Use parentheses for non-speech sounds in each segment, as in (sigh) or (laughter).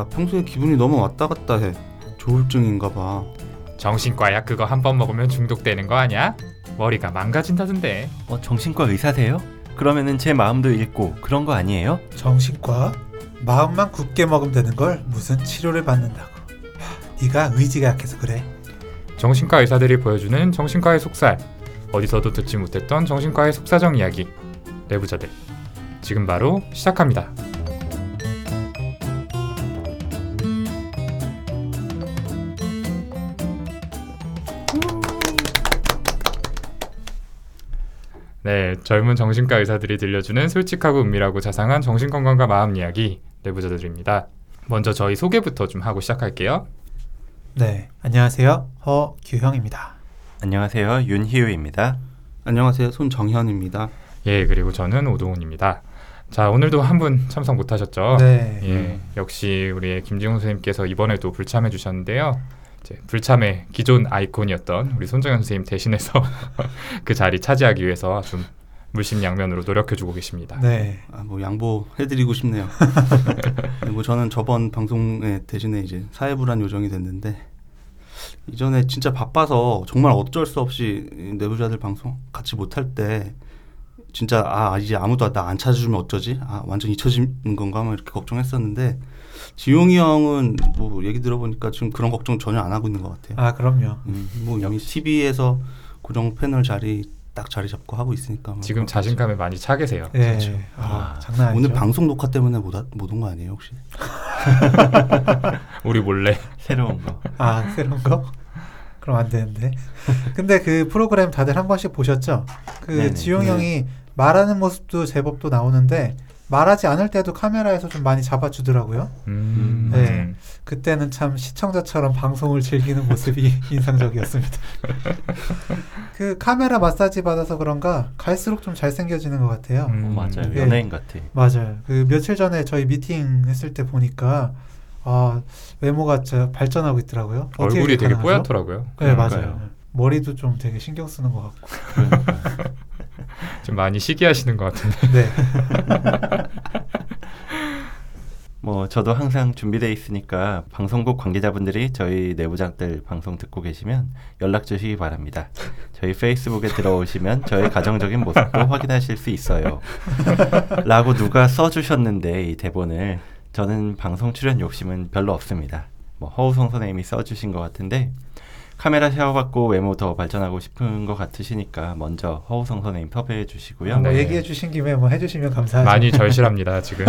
나 평소에 기분이 너무 왔다 갔다 해. 조울증인가 봐. 정신과 약 그거 한 번 먹으면 중독되는 거 아니야? 머리가 망가진다던데. 어, 정신과 의사세요? 그러면은 제 마음도 읽고 그런 거 아니에요? 정신과 마음만 굳게 먹으면 되는 걸 무슨 치료를 받는다고. 하, 네가 의지가 약해서 그래. 정신과 의사들이 보여주는 정신과의 속살. 어디서도 듣지 못했던 정신과의 속사정 이야기. 내부자들. 지금 바로 시작합니다. 네, 젊은 정신과 의사들이 들려주는 솔직하고 은밀하고 자상한 정신건강과 마음 이야기 내부자들입니다. 먼저 저희 소개부터 좀 하고 시작할게요. 네, 안녕하세요. 허규형입니다. 안녕하세요. 윤희우입니다. 안녕하세요. 손정현입니다. 예, 그리고 저는 오동훈입니다. 자, 오늘도 한 분 참석 못 하셨죠? 네. 예, 역시 우리 김지용 선생님께서 이번에도 불참해 주셨는데요. 이제 불참의 기존 아이콘이었던 우리 손정현 선생님 대신해서 (laughs) 그 자리 차지하기 위해서 좀 물심양면으로 노력해주고 계십니다. 네. 아, 뭐 양보해드리고 싶네요. (laughs) 네, 뭐 저는 저번 방송에 대신에 이제 사회불안 요정이 됐는데 이전에 진짜 바빠서 정말 어쩔 수 없이 이 내부자들 방송 같이 못할 때 진짜 아 이제 아무도 나 안 찾아주면 어쩌지? 아 완전 잊혀지는 건가? 막 이렇게 걱정했었는데 지용이 형은 뭐 얘기 들어보니까 지금 그런 걱정 전혀 안 하고 있는 것 같아요. 아, 그럼요. 음, 뭐 이미 TV에서 고정 패널 자리 딱 자리 잡고 하고 있으니까 뭐 지금 그렇겠죠. 자신감에 많이 차 계세요. 예. 그렇죠. 아, 아, 장난 아니죠. 오늘 방송 녹화 때문에 못온 거 아니에요 혹시? (laughs) 우리 몰래 새로운 거. 아, 새로운 거? 그럼 안 되는데. 근데 그 프로그램 다들 한 번씩 보셨죠? 그 네네. 지용 네. 형이 말하는 모습도 제법 또 나오는데 말하지 않을 때도 카메라에서 좀 많이 잡아주더라고요. 음, 네. 그때는 참 시청자처럼 방송을 즐기는 모습이 (laughs) 인상적이었습니다. (laughs) 그 카메라 마사지 받아서 그런가 갈수록 좀 잘생겨지는 것 같아요. 음, 어, 맞아요. 예. 연예인 같아. 맞아요. 그 며칠 전에 저희 미팅 했을 때 보니까 아 외모가 발전하고 있더라고요. 얼굴이 되게? 뽀얗더라고요. 네 그러니까요. 맞아요. 머리도 좀 되게 신경 쓰는 것 같고. 좀 많이 시기하시는 것 같은데. (laughs) 네. (laughs) 뭐 저도 항상 준비돼 있으니까 방송국 관계자분들이 저희 내부장들 방송 듣고 계시면 연락 주시기 바랍니다. 저희 페이스북에 들어오시면 저의 가정적인 모습도 확인하실 수 있어요. 라고 누가 써주셨는데 이 대본을 저는 방송 출연 욕심은 별로 없습니다. 뭐 허우성 선생님이 써주신 것 같은데 카메라 샤워 받고 외모 더 발전하고 싶은 것 같으시니까 먼저 허우성 선생님 섭외해 주시고요. 뭐 네. 얘기해 주신 김에 뭐 해주시면 감사하죠. 많이 절실합니다 지금.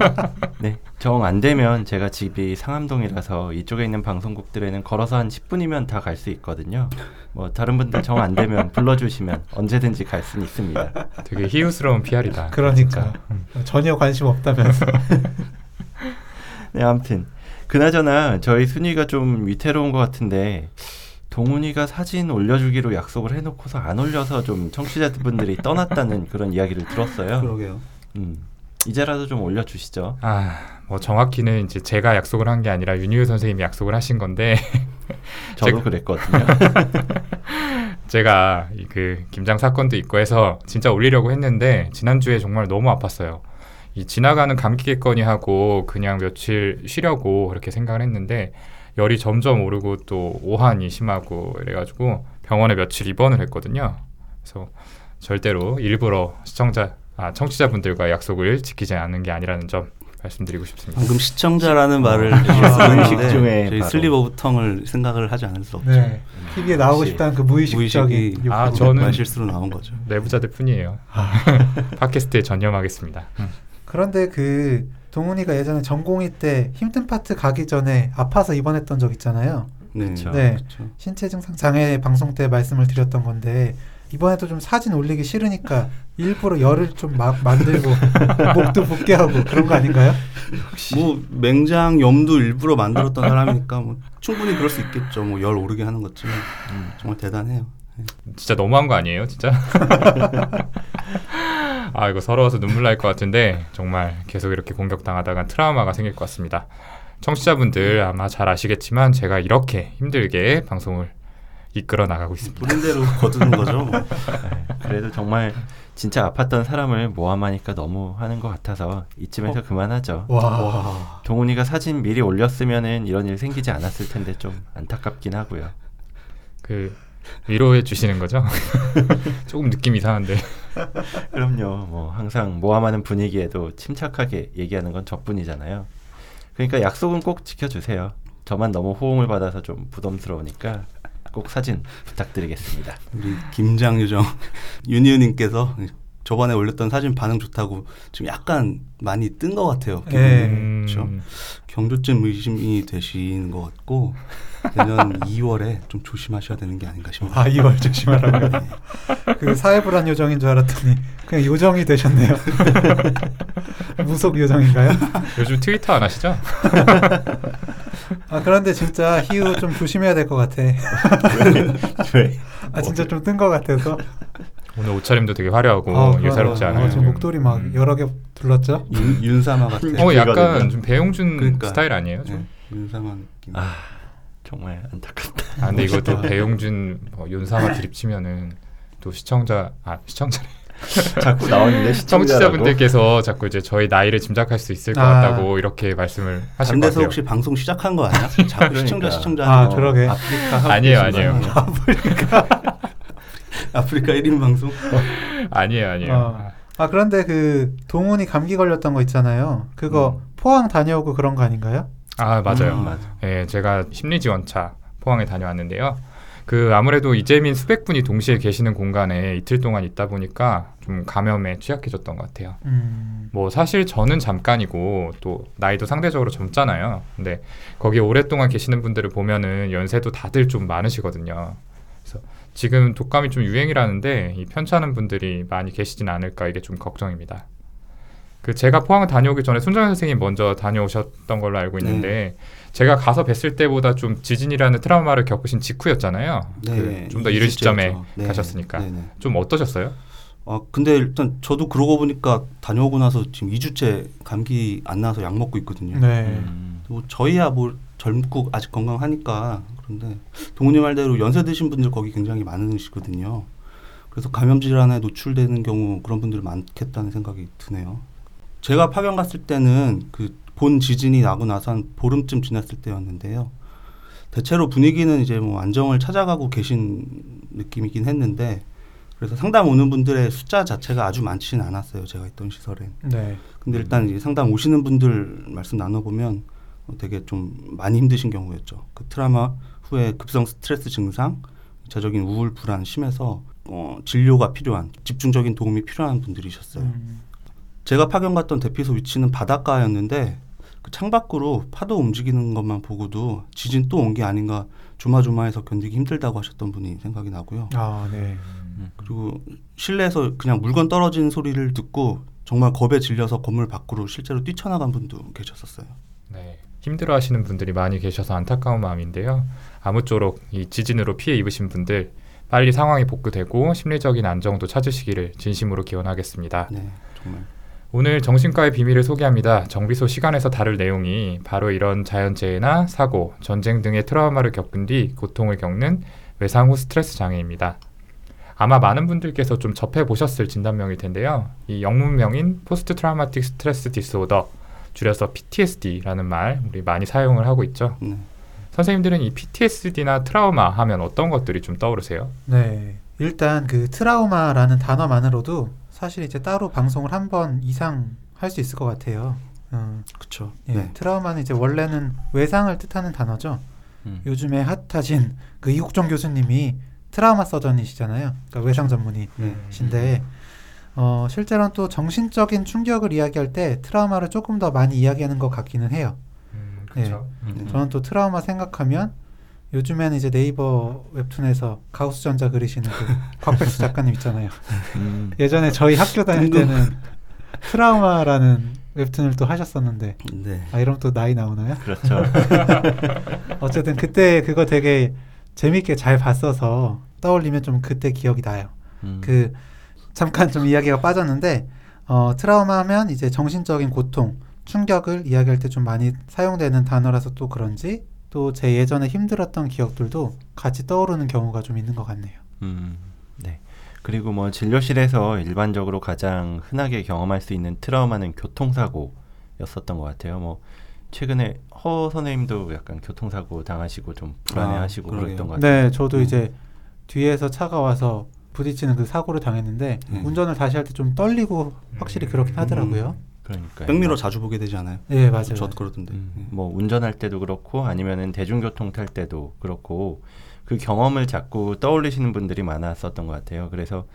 (laughs) 네, 정 안 되면 제가 집이 상암동이라서 이쪽에 있는 방송국들에는 걸어서 한 10분이면 다 갈 수 있거든요. 뭐 다른 분들 정 안 되면 불러주시면 언제든지 갈 수는 있습니다. 되게 희우스러운 PR이다. 그러니까 전혀 관심 없다면서. (laughs) 네, 아무튼 그나저나 저희 순위가 좀 위태로운 것 같은데 동훈이가 사진 올려주기로 약속을 해놓고서 안 올려서 좀 청취자분들이 떠났다는 (laughs) 그런 이야기를 들었어요. 그러게요. 음, 이제라도 좀 올려주시죠. 아, 뭐 정확히는 이제 제가 약속을 한 게 아니라 윤희우 선생님이 약속을 하신 건데 (laughs) 저도 제가- 그랬거든요. (laughs) 제가 이그 김장 사건도 있고 해서 진짜 올리려고 했는데 지난주에 정말 너무 아팠어요. 이 지나가는 감기겠거니 하고 그냥 며칠 쉬려고 그렇게 생각을 했는데 열이 점점 오르고 또 오한이 심하고 이래가지고 병원에 며칠 입원을 했거든요. 그래서 절대로 일부러 시청자 아 청취자분들과 약속을 지키지 않는 게 아니라는 점 말씀드리고 싶습니다. 방금 시청자라는 말을 아, 쓰는데 무의식 중에 저희 바로. slip of tongue을 생각을 하지 않을 수 없죠. 네. TV에 나오고 싶다는 그 무의식적인 욕구. 아, 저는- 말 실수로 나온 거죠. 내부자들 뿐이에요. (laughs) 팟캐스트에 전념하겠습니다. 음. 그런데 그 동훈이가 예전에 전공의 때 힘든 파트 가기 전에 아파서 입원했던 적 있잖아요. 네. 그쵸. 네. 그쵸. 신체 증상 장애 방송 때 말씀을 드렸던 건데 이번에도 좀 사진 올리기 싫으니까 (laughs) 일부러 열을 좀 막 만들고 (laughs) 목도 붓게 하고 그런 거 아닌가요? 뭐 맹장 염도 일부러 만들었던 사람이니까 뭐 충분히 그럴 수 있겠죠. 뭐 열 오르게 하는 것쯤 음. 정말 대단해요. 진짜 너무한 거 아니에요, 진짜? (laughs) 아 이거 서러워서 눈물 날 것 같은데 정말 계속 이렇게 공격당하다가 트라우마가 생길 것 같습니다. 청취자분들 아마 잘 아시겠지만 제가 이렇게 힘들게 방송을 이끌어 나가고 있습니다. 부른 대로 (laughs) 거두는 거죠. 뭐. 그래도 정말 진짜 아팠던 사람을 모함하니까 너무 하는 것 같아서 이쯤에서 어. 그만하죠. 와. 동훈이가 사진 미리 올렸으면은 이런 일 생기지 않았을 텐데 좀 안타깝긴 하고요. 그 위로해 주시는 거죠? (laughs) 조금 느낌 이상한데. (laughs) 그럼요. 뭐 항상 모함하는 분위기에도 침착하게 얘기하는 건 저뿐이잖아요. 그러니까 약속은 꼭 지켜주세요. 저만 너무 호응을 받아서 좀 부담스러우니까 꼭 사진 부탁드리겠습니다. 우리 김장유정 (laughs) 윤희은님께서 저번에 올렸던 사진 반응 좋다고 지금 약간 많이 뜬 것 같아요. 예. 음, 그렇죠. 경조증 의심이 되시는 것 같고 내년 (laughs) 2월에 좀 조심하셔야 되는 게 아닌가 싶습니다. 아, 이월 조심하라고요. 그 사회 불안 요정인 줄 알았더니 그냥 요정이 되셨네요. (laughs) 무속 요정인가요? 요즘 트위터 안 하시죠? 아 그런데 진짜 희우 좀 조심해야 될 것 같아. (laughs) 왜? 아 진짜 좀 뜬 것 같아서. 오늘 옷차림도 되게 화려하고 아, 예사롭지 그러네요. 않아요. 어, 지금 목도리 막 음. 여러 개 둘렀죠. 윤, 윤사마 같아요. 어 약간. 좀 배용준 그러니까. 스타일 아니에요? 좀? 네, 윤사마 느낌. 아 정말 안타깝다. 아 근데 이것도. 배용준 뭐 윤사마 드립치면은 또 시청자 아 시청자 (laughs) 자꾸 나오는데. (laughs) 청취자분들께서 자꾸 이제 저희 나이를 짐작할 수 있을 것 아. 같다고 이렇게 말씀을 다른 것 데서 같아요. 혹시 방송 시작한 거 아니야? 자꾸 (laughs) 그러니까. 시청자 시청자 아, 거. 그러게. 아프리카 아니에요, 아니에요. 아프리카 (laughs) 1인 방송. (laughs) 아니에요, 아니에요. 어. 아 그런데 그 동훈이 감기 걸렸던 거 있잖아요. 그거 음. 포항 다녀오고 그런 거 아닌가요? 아 맞아요. 음, 맞아. 예, 제가 심리 지원차 포항에 다녀왔는데요. 그 아무래도 이재민 수백 분이 동시에 계시는 공간에 이틀 동안 있다 보니까 좀 감염에 취약해졌던 것 같아요. 음. 뭐 사실 저는 잠깐이고 또 나이도 상대적으로 젊잖아요. 근데 거기 오랫동안 계시는 분들을 보면은 연세도 다들 좀 많으시거든요. 지금 독감이 좀 유행이라는데 이 편찮은 분들이 많이 계시진 않을까 이게 좀 걱정입니다. 그 제가 포항 다녀오기 전에 손정현 선생님 먼저 다녀오셨던 걸로 알고 있는데 제가 가서 뵀을 때보다 좀 지진이라는 트라우마를 겪으신 직후였잖아요. 네, 좀더 이른 시점에. 네, 가셨으니까 네, 네. 좀 어떠셨어요? 아 근데 일단 저도 그러고 보니까 다녀오고 나서 지금 2주째 감기 안 나서 약 먹고 있거든요. 네. 음. 뭐 저희야 뭐 젊고 아직 건강하니까 그런데 동훈이 말대로 연세 드신 분들 거기 굉장히 많으시거든요. 그래서 감염 질환에 노출되는 경우 그런 분들 많겠다는 생각이 드네요. 제가 파견 갔을 때는 그 본 지진이 나고 나서 한 보름쯤 지났을 때였는데요. 대체로 분위기는 이제 뭐 안정을 찾아가고 계신 느낌이긴 했는데 그래서 상담 오는 분들의 숫자 자체가 아주 많지는 않았어요. 제가 있던 시설엔. 네. 근데 일단 이제 상담 오시는 분들 말씀 나눠보면 어, 되게 좀 많이 힘드신 경우였죠. 그 트라우마 후에 급성 스트레스 증상, 자적인 우울 불안 심해서 어, 진료가 필요한 집중적인 도움이 필요한 분들이셨어요. 음. 제가 파견 갔던 대피소 위치는 바닷가였는데 그 창밖으로 파도 움직이는 것만 보고도 지진 또 온 게 아닌가 조마조마해서 견디기 힘들다고 하셨던 분이 생각이 나고요. 아 네. 그리고 실내에서 그냥 물건 떨어지는 소리를 듣고 정말 겁에 질려서 건물 밖으로 실제로 뛰쳐나간 분도 계셨었어요. 네. 힘들어 하시는 분들이 많이 계셔서 안타까운 마음인데요. 아무쪼록 이 지진으로 피해 입으신 분들 빨리 상황이 복구되고 심리적인 안정도 찾으시기를 진심으로 기원하겠습니다. 네, 정말. 오늘 정신과의 비밀을 소개합니다. 정비소 시간에서 다룰 내용이 바로 이런 자연재해나 사고, 전쟁 등의 트라우마를 겪은 뒤 고통을 겪는 외상 후 스트레스 장애입니다. 아마 많은 분들께서 좀 접해 보셨을 진단명일 텐데요. 이 영문명인 post traumatic stress disorder, 줄여서 PTSD라는 말 우리 많이 사용을 하고 있죠. 네. 선생님들은 이 PTSD나 트라우마 하면 어떤 것들이 좀 떠오르세요? 네. 일단 그 트라우마라는 단어만으로도 사실 이제 따로 방송을 한 번 이상 할 수 있을 것 같아요. 음, 그렇죠. 예, 네. 트라우마는 이제 원래는 외상을 뜻하는 단어죠. 음. 요즘에 핫하신 그 이국종 교수님이 트라우마 서전이시잖아요. 그러니까 외상 전문의신데 어, 실제로는 또 정신적인 충격을 이야기할 때 트라우마를 조금 더 많이 이야기하는 것 같기는 해요. 음, 그쵸. 음. 저는 또 트라우마 생각하면 요즘에는 이제 네이버 웹툰에서 가우스전자 그리시는 그 (laughs) 곽백수 작가님 있잖아요. 음. (laughs) 예전에 저희 학교 다닐 때는 트라우마라는 웹툰을 또 하셨었는데 네. 아 이러면 또 나이 나오나요? 그렇죠. (laughs) 어쨌든 그때 그거 되게 재밌게 잘 봤어서 떠올리면 좀 그때 기억이 나요. 음. 그 잠깐 좀 이야기가 빠졌는데 어, 트라우마 하면 이제 정신적인 고통, 충격을 이야기할 때 좀 많이 사용되는 단어라서 또 그런지 또 제 예전에 힘들었던 기억들도 같이 떠오르는 경우가 좀 있는 것 같네요. 음, 네. 그리고 뭐 진료실에서 일반적으로 가장 흔하게 경험할 수 있는 트라우마는 교통사고였었던 것 같아요. 뭐 최근에 허 선생님도 약간 교통사고 당하시고 좀 불안해하시고 아. 그랬던 것 같아요. 네, 저도 음. 이제 뒤에서 차가 와서 부딪히는 그 사고를 당했는데 음. 운전을 다시 할 때 좀 떨리고 확실히 그렇긴 하더라고요. 그러니까 백미러 자주 보게 되지 않아요? 네, 맞아요. 저도 그러던데. 음, 예. 뭐 운전할 때도 그렇고 아니면은 대중교통 탈 때도 그렇고 그 경험을 자꾸 떠올리시는 분들이 많았었던 것 같아요. 그래서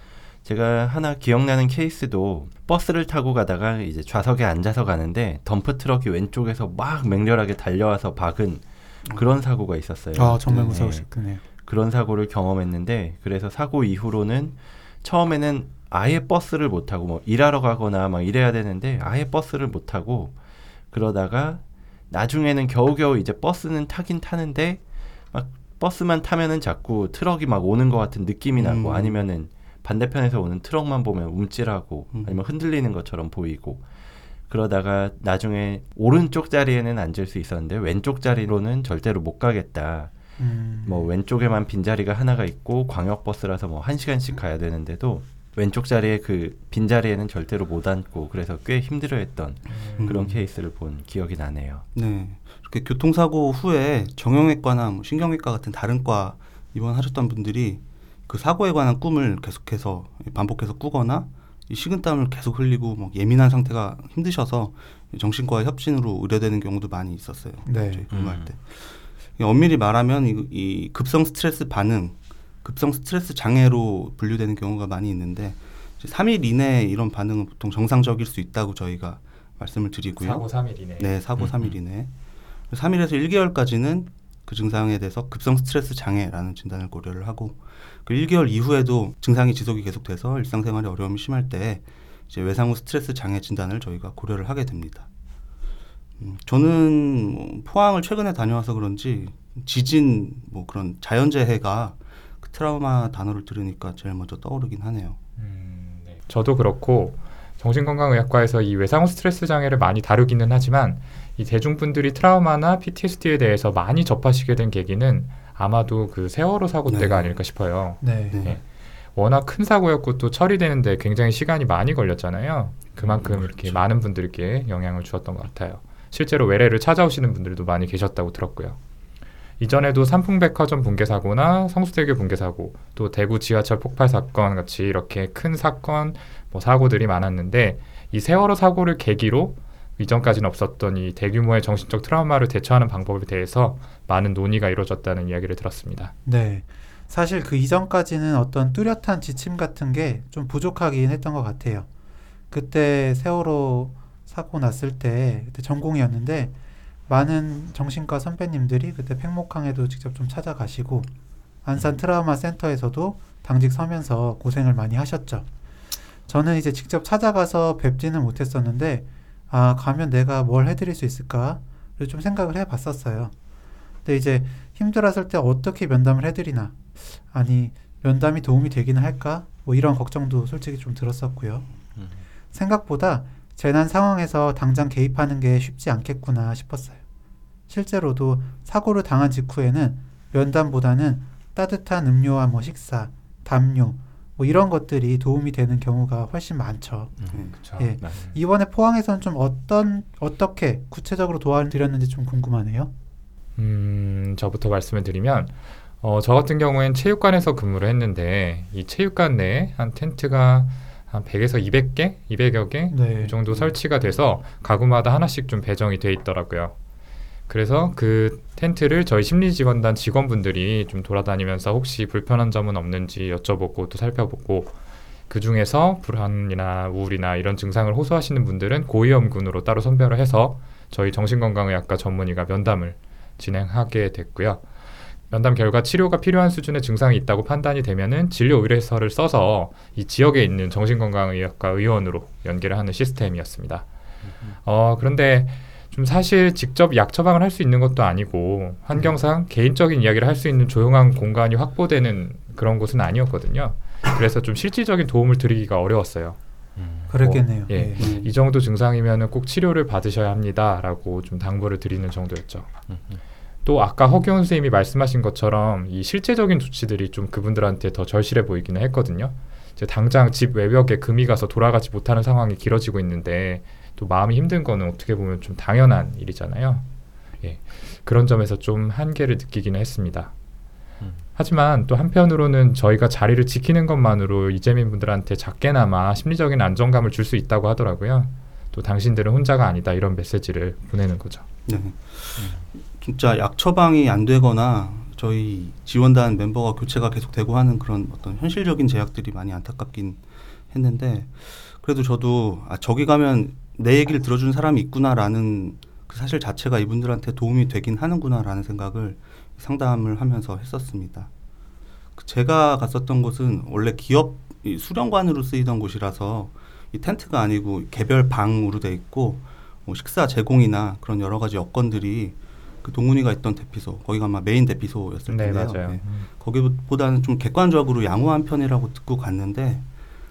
제가 하나 기억나는 케이스도 버스를 타고 가다가 이제 좌석에 앉아서 가는데 덤프 트럭이 왼쪽에서 막 맹렬하게 달려와서 박은 그런 사고가 있었어요. 아, 정말 네. 무서우셨겠네요. 그런 사고를 경험했는데 그래서 사고 이후로는 처음에는 아예 버스를 못 타고 뭐 일하러 가거나 막 이래야 되는데 아예 버스를 못 타고 그러다가 나중에는 겨우겨우 이제 버스는 타긴 타는데 막 버스만 타면은 자꾸 트럭이 막 오는 것 같은 느낌이 나고 음. 아니면은 반대편에서 오는 트럭만 보면 움찔하고 음. 아니면 흔들리는 것처럼 보이고 그러다가 나중에 오른쪽 자리에는 앉을 수 있었는데 왼쪽 자리로는 절대로 못 가겠다. 음. 뭐 왼쪽에만 빈자리가 하나가 있고 광역버스라서 뭐 한 시간씩 가야 되는데도 왼쪽 자리에 그 빈자리에는 절대로 못 앉고 그래서 꽤 힘들어 했던 음. 그런 케이스를 본 기억이 나네요. 네. 이렇게 교통사고 후에 정형외과나 뭐 신경외과 같은 다른 과 입원하셨던 분들이 그 사고에 관한 꿈을 계속해서 반복해서 꾸거나 이 식은땀을 계속 흘리고 뭐 예민한 상태가 힘드셔서 정신과 협진으로 의뢰되는 경우도 많이 있었어요. 네. 저희 근무할 음. 때. 이 엄밀히 말하면 이, 이 급성 스트레스 반응, 급성 스트레스 장애로 분류되는 경우가 많이 있는데 3일 이내에 이런 반응은 보통 정상적일 수 있다고 저희가 말씀을 드리고요. 사고 3일 이내. 네, 사고 음, 3일 이내. 3일에서 1개월까지는 그 증상에 대해서 급성 스트레스 장애라는 진단을 고려를 하고 그 1개월 이후에도 증상이 지속이 계속돼서 일상생활에 어려움이 심할 때 이제 외상 후 스트레스 장애 진단을 저희가 고려를 하게 됩니다. 음, 저는 뭐 포항을 최근에 다녀와서 그런지 지진 뭐 그런 자연재해가 그 트라우마 단어를 들으니까 제일 먼저 떠오르긴 하네요. 음, 네. 저도 그렇고 정신건강의학과에서 이 외상 후 스트레스 장애를 많이 다루기는 하지만 이 대중분들이 트라우마나 PTSD에 대해서 많이 접하시게 된 계기는 아마도 그 세월호 사고 네. 때가 아닐까 싶어요. 네. 네. 네. 워낙 큰 사고였고 또 처리되는데 굉장히 시간이 많이 걸렸잖아요. 그만큼 이렇게 많은 분들께 영향을 주었던 것 같아요. 실제로 외래를 찾아오시는 분들도 많이 계셨다고 들었고요. 이전에도 삼풍백화점 붕괴 사고나 성수대교 붕괴 사고, 또 대구 지하철 폭발 사건 같이 이렇게 큰 사건, 뭐 사고들이 많았는데 이 세월호 사고를 계기로 이전까지는 없었던 이 대규모의 정신적 트라우마를 대처하는 방법에 대해서 많은 논의가 이루어졌다는 이야기를 들었습니다. 네. 사실 그 이전까지는 어떤 뚜렷한 지침 같은 게 좀 부족하긴 했던 것 같아요. 그때 세월호 사고 났을 때 그때 전공이었는데 많은 정신과 선배님들이 그때 팽목항에도 직접 좀 찾아가시고 안산 트라우마 센터에서도 당직 서면서 고생을 많이 하셨죠. 저는 이제 직접 찾아가서 뵙지는 못했었는데 아 가면 내가 뭘 해드릴 수 있을까를 좀 생각을 해봤었어요. 근데 이제 힘들었을 때 어떻게 면담을 해드리나 아니 면담이 도움이 되기는 할까 뭐 이런 걱정도 솔직히 좀 들었었고요. 음. 생각보다 재난 상황에서 당장 개입하는 게 쉽지 않겠구나 싶었어요. 실제로도 사고를 당한 직후에는 면담보다는 따뜻한 음료와 뭐 식사, 담요 뭐 이런 것들이 도움이 되는 경우가 훨씬 많죠. 음. 그렇죠. 예. 맞아요. 이번에 포항에서는 좀 어떤 어떻게 구체적으로 도와드렸는지 좀 궁금하네요. 음, 저부터 말씀을 드리면 어, 저 같은 경우엔 체육관에서 근무를 했는데 이 체육관 내에 한 텐트가 한 100에서 200개, 200여 개 네. 이 정도 설치가 돼서 가구마다 하나씩 좀 배정이 돼 있더라고요. 그래서 그 텐트를 저희 심리지원단 직원분들이 좀 돌아다니면서 혹시 불편한 점은 없는지 여쭤보고 또 살펴보고 그 중에서 불안이나 우울이나 이런 증상을 호소하시는 분들은 고위험군으로 따로 선별을 해서 저희 정신건강의학과 전문의가 면담을 진행하게 됐고요. 면담 결과 치료가 필요한 수준의 증상이 있다고 판단이 되면은 진료 의뢰서를 써서 이 지역에 있는 정신건강의학과 의원으로 연계를 하는 시스템이었습니다. 어, 그런데 좀 사실 직접 약 처방을 할 수 있는 것도 아니고 환경상 개인적인 이야기를 할 수 있는 조용한 공간이 확보되는 그런 곳은 아니었거든요. 그래서 좀 실질적인 도움을 드리기가 어려웠어요. 음. 그랬겠네요. 예. 예. 이 정도 증상이면 꼭 치료를 받으셔야 합니다라고 좀 당부를 드리는 정도였죠. 음. 또 아까 허기원 선생님이 말씀하신 것처럼 이 실제적인 조치들이 좀 그분들한테 더 절실해 보이기는 했거든요. 이제 당장 집 외벽에 금이 가서 돌아가지 못하는 상황이 길어지고 있는데 또 마음이 힘든 거는 어떻게 보면 좀 당연한 일이잖아요. 예. 그런 점에서 좀 한계를 느끼기는 했습니다. 음. 하지만 또 한편으로는 저희가 자리를 지키는 것만으로 이재민 분들한테 작게나마 심리적인 안정감을 줄 수 있다고 하더라고요. 또 당신들은 혼자가 아니다 이런 메시지를 보내는 거죠. 네. 진짜 약 처방이 안 되거나 저희 지원단 멤버가 교체가 계속되고 하는 그런 어떤 현실적인 제약들이 많이 안타깝긴 했는데 그래도 저도 아 저기 가면 내 얘기를 들어주는 사람이 있구나라는 그 사실 자체가 이분들한테 도움이 되긴 하는구나라는 생각을 상담을 하면서 했었습니다. 그 제가 갔었던 곳은 원래 기업 이 수련관으로 쓰이던 곳이라서 이 텐트가 아니고 개별 방으로 돼 있고 뭐 식사 제공이나 그런 여러 가지 여건들이 그 동훈이가 있던 대피소 거기가 아마 메인 대피소였을 네, 텐데요. 맞아요. 네. 음. 거기보다는 좀 객관적으로 양호한 편이라고 듣고 갔는데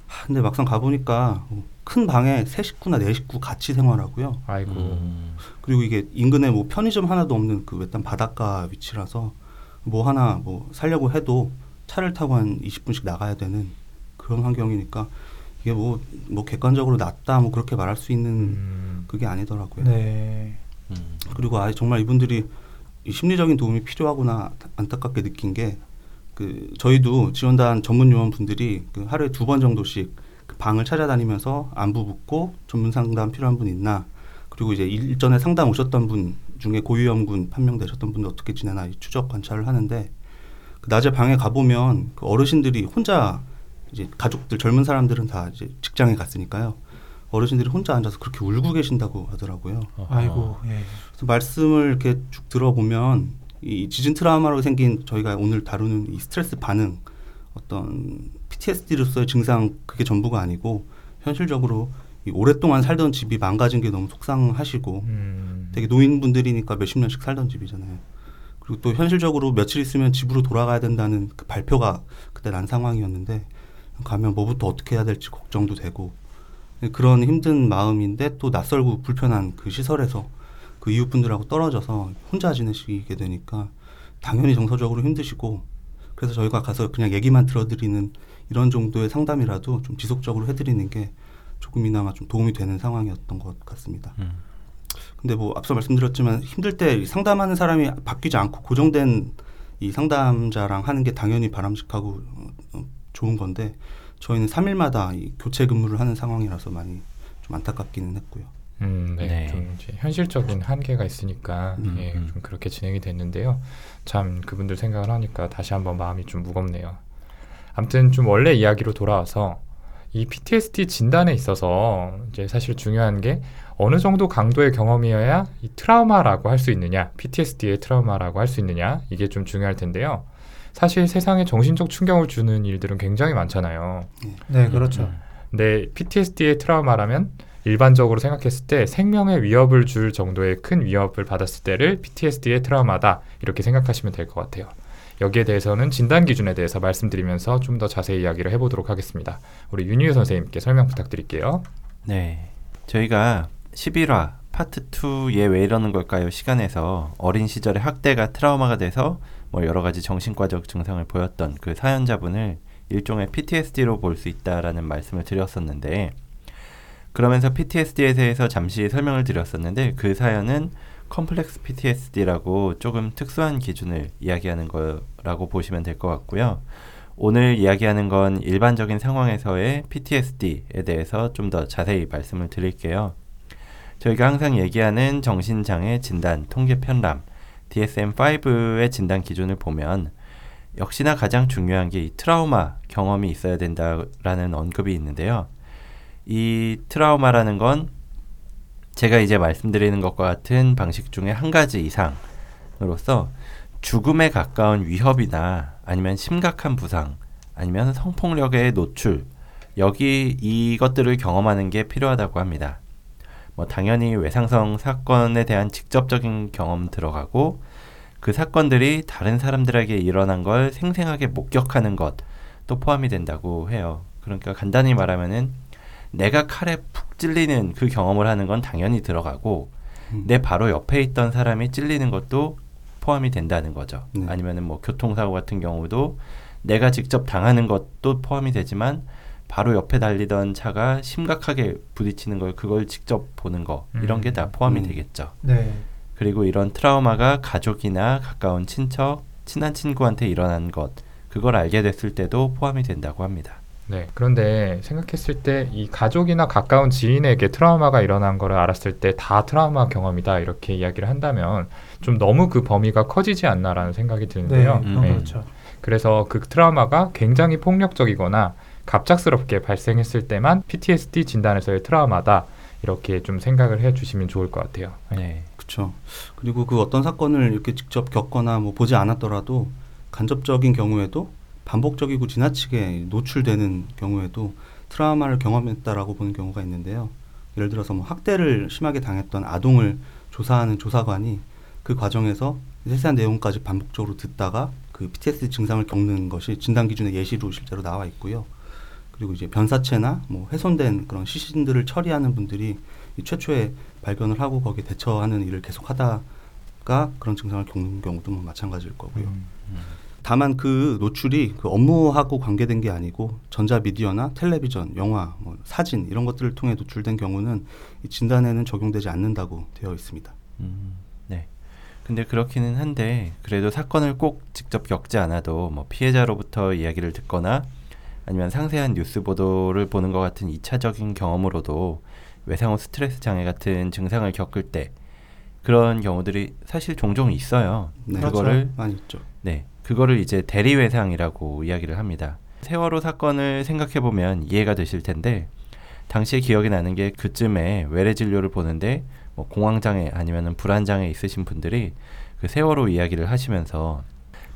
하, 근데 막상 가보니까 큰 방에 세 식구나 네 식구 같이 생활하고요. 아이고. 음. 그리고 이게 인근에 뭐 편의점 하나도 없는 그 외딴 바닷가 위치라서 뭐 하나 뭐 살려고 해도 차를 타고 한 20분씩 나가야 되는 그런 환경이니까 이게 뭐 뭐 객관적으로 낫다 뭐 그렇게 말할 수 있는 음. 그게 아니더라고요. 네. 음. 그리고 아 정말 이분들이 이 심리적인 도움이 필요하구나 안타깝게 느낀 게 그 저희도 지원단 전문 요원 분들이 그 하루에 두 번 정도씩 그 방을 찾아다니면서 안부 묻고 전문 상담 필요한 분 있나 그리고 이제 일전에 상담 오셨던 분 중에 고위험군 판명되셨던 분들 어떻게 지내나 이 추적 관찰을 하는데 그 낮에 방에 가보면 그 어르신들이 혼자 이제 가족들 젊은 사람들은 다 이제 직장에 갔으니까요 어르신들이 혼자 앉아서 그렇게 울고 계신다고 하더라고요. 아이고. 예. 그래서 말씀을 이렇게 쭉 들어보면 이 지진 트라우마로 생긴 저희가 오늘 다루는 이 스트레스 반응 어떤 PTSD로서의 증상 그게 전부가 아니고 현실적으로 이 오랫동안 살던 집이 망가진 게 너무 속상하시고 음. 되게 노인분들이니까 몇십 년씩 살던 집이잖아요. 그리고 또 현실적으로 며칠 있으면 집으로 돌아가야 된다는 그 발표가 그때 난 상황이었는데 가면 뭐부터 어떻게 해야 될지 걱정도 되고 그런 힘든 마음인데 또 낯설고 불편한 그 시설에서 그 이웃분들하고 떨어져서 혼자 지내시게 되니까 당연히 정서적으로 힘드시고 그래서 저희가 가서 그냥 얘기만 들어드리는 이런 정도의 상담이라도 좀 지속적으로 해드리는 게 조금이나마 좀 도움이 되는 상황이었던 것 같습니다. 음. 근데 뭐 앞서 말씀드렸지만 힘들 때 상담하는 사람이 바뀌지 않고 고정된 이 상담자랑 하는 게 당연히 바람직하고 어, 어, 좋은 건데 저희는 3일마다 이 교체 근무를 하는 상황이라서 많이 좀 안타깝기는 했고요. 음, 네. 네. 좀 이제 현실적인 한계가 있으니까 음, 예, 음. 좀 그렇게 진행이 됐는데요. 참 그분들 생각을 하니까 다시 한번 마음이 좀 무겁네요. 아무튼 좀 원래 이야기로 돌아와서 이 PTSD 진단에 있어서 이제 사실 중요한 게 어느 정도 강도의 경험이어야 이 트라우마라고 할 수 있느냐, PTSD의 트라우마라고 할 수 있느냐 이게 좀 중요할 텐데요. 사실 세상에 정신적 충격을 주는 일들은 굉장히 많잖아요. 네, 그렇죠. 음. 근데 PTSD의 트라우마라면 일반적으로 생각했을 때 생명에 위협을 줄 정도의 큰 위협을 받았을 때를 PTSD의 트라우마다 이렇게 생각하시면 될 것 같아요. 여기에 대해서는 진단 기준에 대해서 말씀드리면서 좀 더 자세히 이야기를 해보도록 하겠습니다. 우리 윤희우 선생님께 설명 부탁드릴게요. 네. 저희가 11화 파트 2 얘 왜 이러는 걸까요? 시간에서 어린 시절의 학대가 트라우마가 돼서 뭐 여러 가지 정신과적 증상을 보였던 그 사연자분을 일종의 PTSD로 볼 수 있다라는 말씀을 드렸었는데 그러면서 PTSD에 대해서 잠시 설명을 드렸었는데 그 사연은 complex PTSD라고 조금 특수한 기준을 이야기하는 거라고 보시면 될 것 같고요. 오늘 이야기하는 건 일반적인 상황에서의 PTSD에 대해서 좀 더 자세히 말씀을 드릴게요. 저희가 항상 얘기하는 정신장애 진단 통계 편람 DSM-5의 진단 기준을 보면 역시나 가장 중요한 게 이 트라우마 경험이 있어야 된다라는 언급이 있는데요. 이 트라우마라는 건 제가 이제 말씀드리는 것과 같은 방식 중에 한 가지 이상으로서 죽음에 가까운 위협이나 아니면 심각한 부상 아니면 성폭력의 노출 여기 이것들을 경험하는 게 필요하다고 합니다. 뭐 당연히 외상성 사건에 대한 직접적인 경험 들어가고 그 사건들이 다른 사람들에게 일어난 걸 생생하게 목격하는 것도 포함이 된다고 해요. 그러니까 간단히 말하면은 내가 칼에 푹 찔리는 그 경험을 하는 건 당연히 들어가고 음. 내 바로 옆에 있던 사람이 찔리는 것도 포함이 된다는 거죠. 네. 아니면은 뭐 교통사고 같은 경우도 내가 직접 당하는 것도 포함이 되지만 바로 옆에 달리던 차가 심각하게 부딪히는 걸 그걸 직접 보는 거 이런 게 다 포함이 음. 되겠죠. 네. 그리고 이런 트라우마가 가족이나 가까운 친척, 친한 친구한테 일어난 것 그걸 알게 됐을 때도 포함이 된다고 합니다. 네. 그런데 생각했을 때 이 가족이나 가까운 지인에게 트라우마가 일어난 거를 알았을 때 다 트라우마 경험이다 이렇게 이야기를 한다면 좀 너무 그 범위가 커지지 않나라는 생각이 네. 드는데요. 음. 네. 그렇죠. 그래서 그 트라우마가 굉장히 폭력적이거나 갑작스럽게 발생했을 때만 PTSD 진단에서의 트라우마다 이렇게 좀 생각을 해 주시면 좋을 것 같아요. 네. 그렇죠. 그리고 그 어떤 사건을 이렇게 직접 겪거나 뭐 보지 않았더라도 간접적인 경우에도 반복적이고 지나치게 노출되는 경우에도 트라우마를 경험했다라고 보는 경우가 있는데요. 예를 들어서 뭐 학대를 심하게 당했던 아동을 조사하는 조사관이 그 과정에서 세세한 내용까지 반복적으로 듣다가 그 PTSD 증상을 겪는 것이 진단 기준의 예시로 실제로 나와 있고요. 그리고 이제 변사체나 뭐 훼손된 그런 시신들을 처리하는 분들이 이 최초에 발견을 하고 거기에 대처하는 일을 계속 하다가 그런 증상을 겪는 경우도 뭐 마찬가지일 거고요. 음. 다만 그 노출이 그 업무하고 관계된 게 아니고 전자 미디어나 텔레비전, 영화, 뭐 사진 이런 것들을 통해 노출된 경우는 이 진단에는 적용되지 않는다고 되어 있습니다. 음, 네. 근데 그렇기는 한데 그래도 사건을 꼭 직접 겪지 않아도 뭐 피해자로부터 이야기를 듣거나 아니면 상세한 뉴스 보도를 보는 것 같은 이차적인 경험으로도 외상 후 스트레스 장애 같은 증상을 겪을 때 그런 경우들이 사실 종종 있어요. 네. 그거를 많이 있죠. 네, 그거를 이제 대리 외상이라고 이야기를 합니다. 세월호 사건을 생각해 보면 이해가 되실 텐데 당시에 기억이 나는 게 그쯤에 외래 진료를 보는데 뭐 공황장애 아니면은 불안장애 있으신 분들이 그 세월호 이야기를 하시면서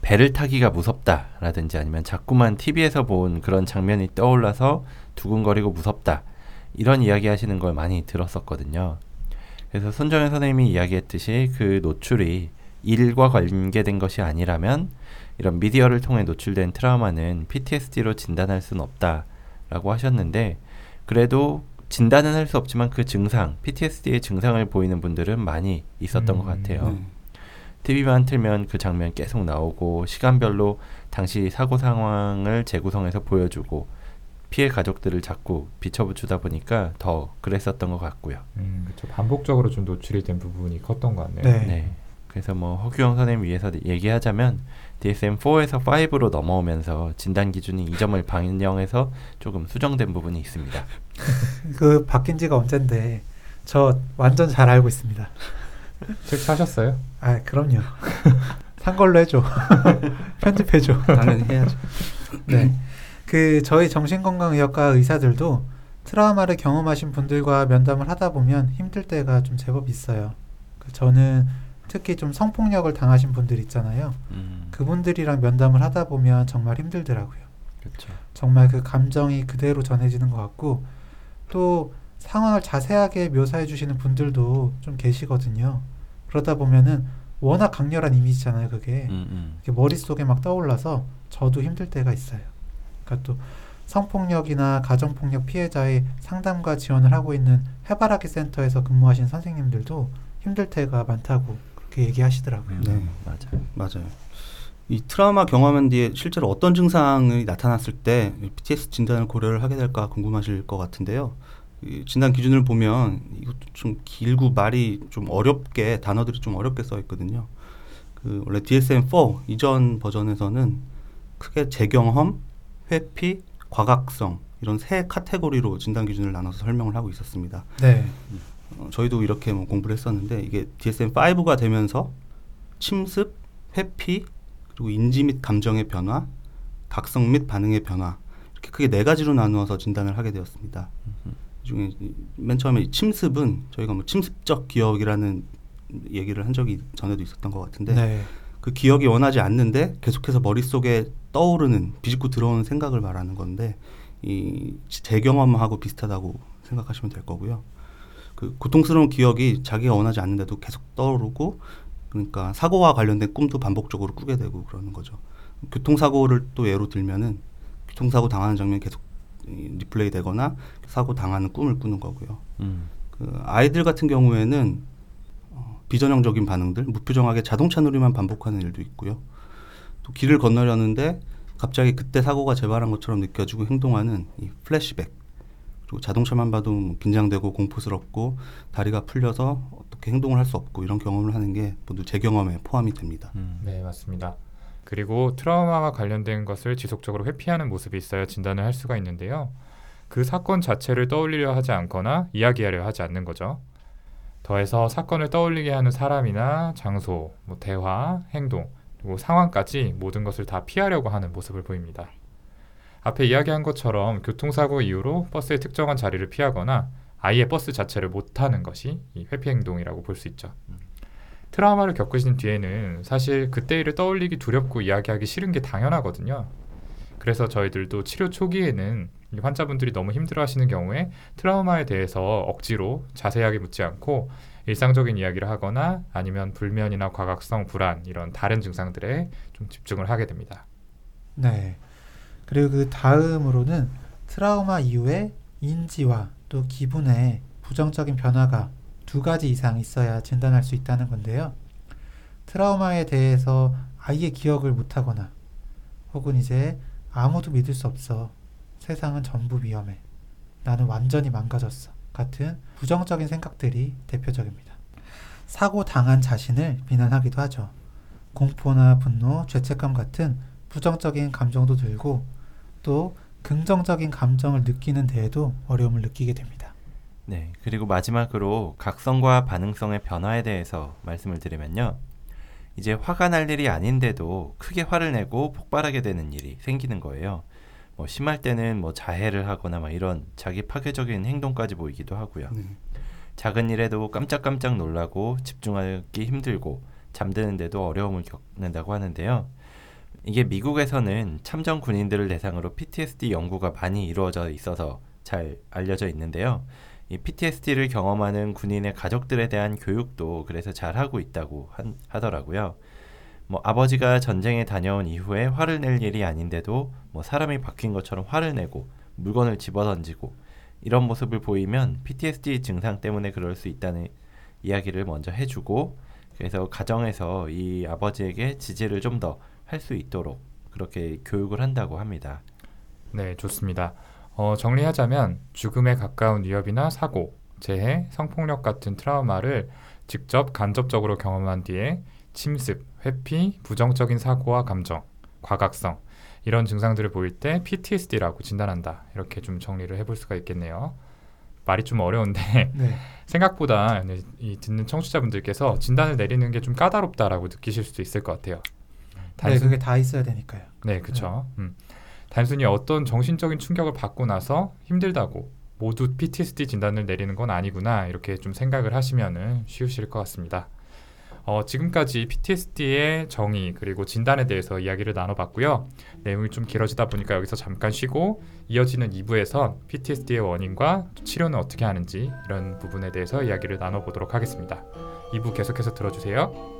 배를 타기가 무섭다라든지 아니면 자꾸만 TV에서 본 그런 장면이 떠올라서 두근거리고 무섭다 이런 이야기 하시는 걸 많이 들었었거든요. 그래서 손정현 선생님이 이야기했듯이 그 노출이 일과 관계된 것이 아니라면 이런 미디어를 통해 노출된 트라우마는 PTSD로 진단할 수는 없다라고 하셨는데 그래도 진단은 할 수 없지만 그 증상, PTSD의 증상을 보이는 분들은 많이 있었던 것 음, 같아요. 네. TV만 틀면 그 장면 계속 나오고 시간별로 당시 사고 상황을 재구성해서 보여주고 피해 가족들을 자꾸 비춰붙이다 보니까 더 그랬었던 것 같고요. 음, 그렇죠. 반복적으로 좀 노출이 된 부분이 컸던 것 같네요. 네. 네. 그래서 뭐 허규영 선생님 위해서 얘기하자면 DSM-4에서 5로 넘어오면서 진단 기준이 이 점을 반영해서 조금 수정된 부분이 있습니다. (laughs) 그 바뀐 지가 언젠데 저 완전 잘 알고 있습니다. 책 사셨어요? 아 그럼요. 산 걸로 해줘. (laughs) 편집해줘. 당연히 해야죠. 네. 그 저희 정신건강의학과 의사들도 트라우마를 경험하신 분들과 면담을 하다 보면 힘들 때가 좀 제법 있어요. 그 저는 특히 좀 성폭력을 당하신 분들 있잖아요. 음, 그분들이랑 면담을 하다 보면 정말 힘들더라고요. 그렇죠. 정말 그 감정이 그대로 전해지는 것 같고 또 상황을 자세하게 묘사해 주시는 분들도 좀 계시거든요. 그러다 보면은 워낙 강렬한 이미지잖아요, 그게. 음, 음. 머릿속에 막 떠올라서 저도 힘들 때가 있어요. 그러니까 또 성폭력이나 가정폭력 피해자의 상담과 지원을 하고 있는 해바라기 센터에서 근무하신 선생님들도 힘들 때가 많다고 그렇게 얘기하시더라고요. 네. 맞아요. 맞아요. 이 트라우마 경험한 뒤에 실제로 어떤 증상이 나타났을 때 PTSD 진단을 고려를 하게 될까 궁금하실 것 같은데요. 이 진단 기준을 보면 이것도 좀 길고 말이 좀 어렵게 단어들이 좀 어렵게 써 있거든요. 그 원래 DSM-4 이전 버전에서는 크게 재경험, 회피, 과각성 이런 세 카테고리로 진단 기준을 나눠서 설명을 하고 있었습니다. 네. 어, 저희도 이렇게 뭐 공부를 했었는데 이게 DSM-5가 되면서 침습, 회피, 그리고 인지 및 감정의 변화, 각성 및 반응의 변화 이렇게 크게 네 가지로 나누어서 진단을 하게 되었습니다. 이 중에 이- 맨 처음에 이 침습은 저희가 뭐 침습적 기억이라는 얘기를 한 적이 전에도 있었던 것 같은데 네. 그 기억이 원하지 않는데 계속해서 머릿속에 떠오르는 비집고 들어오는 생각을 말하는 건데 이 재경험하고 비슷하다고 생각하시면 될 거고요. 그 고통스러운 기억이 자기가 원하지 않는데도 계속 떠오르고 그러니까 사고와 관련된 꿈도 반복적으로 꾸게 되고 그러는 거죠. 교통사고를 또 예로 들면은 교통사고 당하는 장면이 계속 이 리플레이 되거나 사고 당하는 꿈을 꾸는 거고요. 음, 그 아이들 같은 경우에는 어, 비전형적인 반응들, 무표정하게 자동차 놀이만 반복하는 일도 있고요. 또 길을 건너려는데 갑자기 그때 사고가 재발한 것처럼 느껴지고 행동하는 이 플래시백 그리고 자동차만 봐도 뭐 긴장되고 공포스럽고 다리가 풀려서 어떻게 행동을 할 수 없고 이런 경험을 하는 게 모두 제 경험에 포함이 됩니다. 음. 네, 맞습니다. 그리고 트라우마와 관련된 것을 지속적으로 회피하는 모습이 있어야 진단을 할 수가 있는데요. 그 사건 자체를 떠올리려 하지 않거나 이야기하려 하지 않는 거죠. 더해서 사건을 떠올리게 하는 사람이나 장소, 뭐 대화, 행동, 그리고 상황까지 모든 것을 다 피하려고 하는 모습을 보입니다. 앞에 이야기한 것처럼 교통사고 이후로 버스의 특정한 자리를 피하거나 아예 버스 자체를 못 타는 것이 이 회피 행동이라고 볼 수 있죠. 트라우마를 겪으신 뒤에는 사실 그때 일을 떠올리기 두렵고 이야기하기 싫은 게 당연하거든요. 그래서 저희들도 치료 초기에는 이 환자분들이 너무 힘들어 하시는 경우에 트라우마에 대해서 억지로 자세하게 묻지 않고 일상적인 이야기를 하거나 아니면 불면이나 과각성 불안 이런 다른 증상들에 좀 집중을 하게 됩니다. 네. 그리고 그 다음으로는 트라우마 이후에 인지와 또 기분에 부정적인 변화가 두 가지 이상 있어야 진단할 수 있다는 건데요. 트라우마에 대해서 아예 기억을 못하거나 혹은 이제 아무도 믿을 수 없어. 세상은 전부 위험해. 나는 완전히 망가졌어. 같은 부정적인 생각들이 대표적입니다. 사고 당한 자신을 비난하기도 하죠. 공포나 분노, 죄책감 같은 부정적인 감정도 들고 또 긍정적인 감정을 느끼는 데에도 어려움을 느끼게 됩니다. 네, 그리고 마지막으로 각성과 반응성의 변화에 대해서 말씀을 드리면요. 이제 화가 날 일이 아닌데도 크게 화를 내고 폭발하게 되는 일이 생기는 거예요. 뭐 심할 때는 뭐 자해를 하거나 막 이런 자기 파괴적인 행동까지 보이기도 하고요. 네. 작은 일에도 깜짝깜짝 놀라고 집중하기 힘들고 잠드는데도 어려움을 겪는다고 하는데요. 이게 미국에서는 참전 군인들을 대상으로 PTSD 연구가 많이 이루어져 있어서 잘 알려져 있는데요. 이 PTSD를 경험하는 군인의 가족들에 대한 교육도 그래서 잘 하고 있다고 한- 하더라고요. 뭐 아버지가 전쟁에 다녀온 이후에 화를 낼 일이 아닌데도 뭐 사람이 바뀐 것처럼 화를 내고 물건을 집어던지고 이런 모습을 보이면 PTSD 증상 때문에 그럴 수 있다는 이야기를 먼저 해주고 그래서 가정에서 이 아버지에게 지지를 좀 더 할 수 있도록 그렇게 교육을 한다고 합니다. 네, 좋습니다. 어, 정리하자면 죽음에 가까운 위협이나 사고, 재해, 성폭력 같은 트라우마를 직접 간접적으로 경험한 뒤에 침습, 회피, 부정적인 사고와 감정, 과각성 이런 증상들을 보일 때 PTSD라고 진단한다. 이렇게 좀 정리를 해볼 수가 있겠네요. 말이 좀 어려운데 (laughs) 네. 생각보다 네, 이 듣는 청취자분들께서 진단을 내리는 게 좀 까다롭다라고 느끼실 수도 있을 것 같아요. 네, 단순- 그게 다 있어야 되니까요. 네, 그렇죠. 음. 단순히 어떤 정신적인 충격을 받고 나서 힘들다고 모두 PTSD 진단을 내리는 건 아니구나 이렇게 좀 생각을 하시면은 쉬우실 것 같습니다. 어, 지금까지 PTSD의 정의 그리고 진단에 대해서 이야기를 나눠봤고요. 내용이 좀 길어지다 보니까 여기서 잠깐 쉬고 이어지는 2부에선 PTSD의 원인과 치료는 어떻게 하는지 이런 부분에 대해서 이야기를 나눠보도록 하겠습니다. 2부 계속해서 들어주세요.